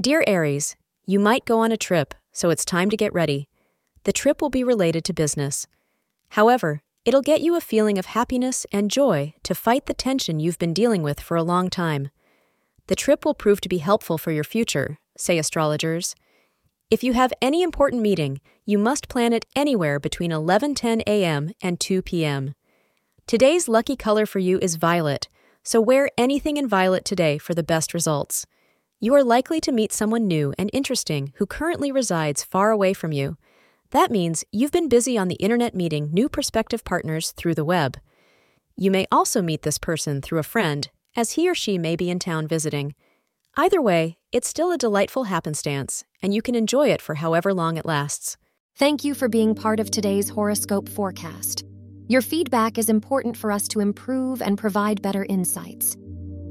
Dear Aries, you might go on a trip, so it's time to get ready. The trip will be related to business. However, it'll get you a feeling of happiness and joy to fight the tension you've been dealing with for a long time. The trip will prove to be helpful for your future, say astrologers. If you have any important meeting, you must plan it anywhere between 11:10 a.m. and 2 p.m. Today's lucky color for you is violet, so wear anything in violet today for the best results. You are likely to meet someone new and interesting who currently resides far away from you. That means you've been busy on the internet meeting new prospective partners through the web. You may also meet this person through a friend, as he or she may be in town visiting. Either way, it's still a delightful happenstance, and you can enjoy it for however long it lasts. Thank you for being part of today's horoscope forecast. Your feedback is important for us to improve and provide better insights.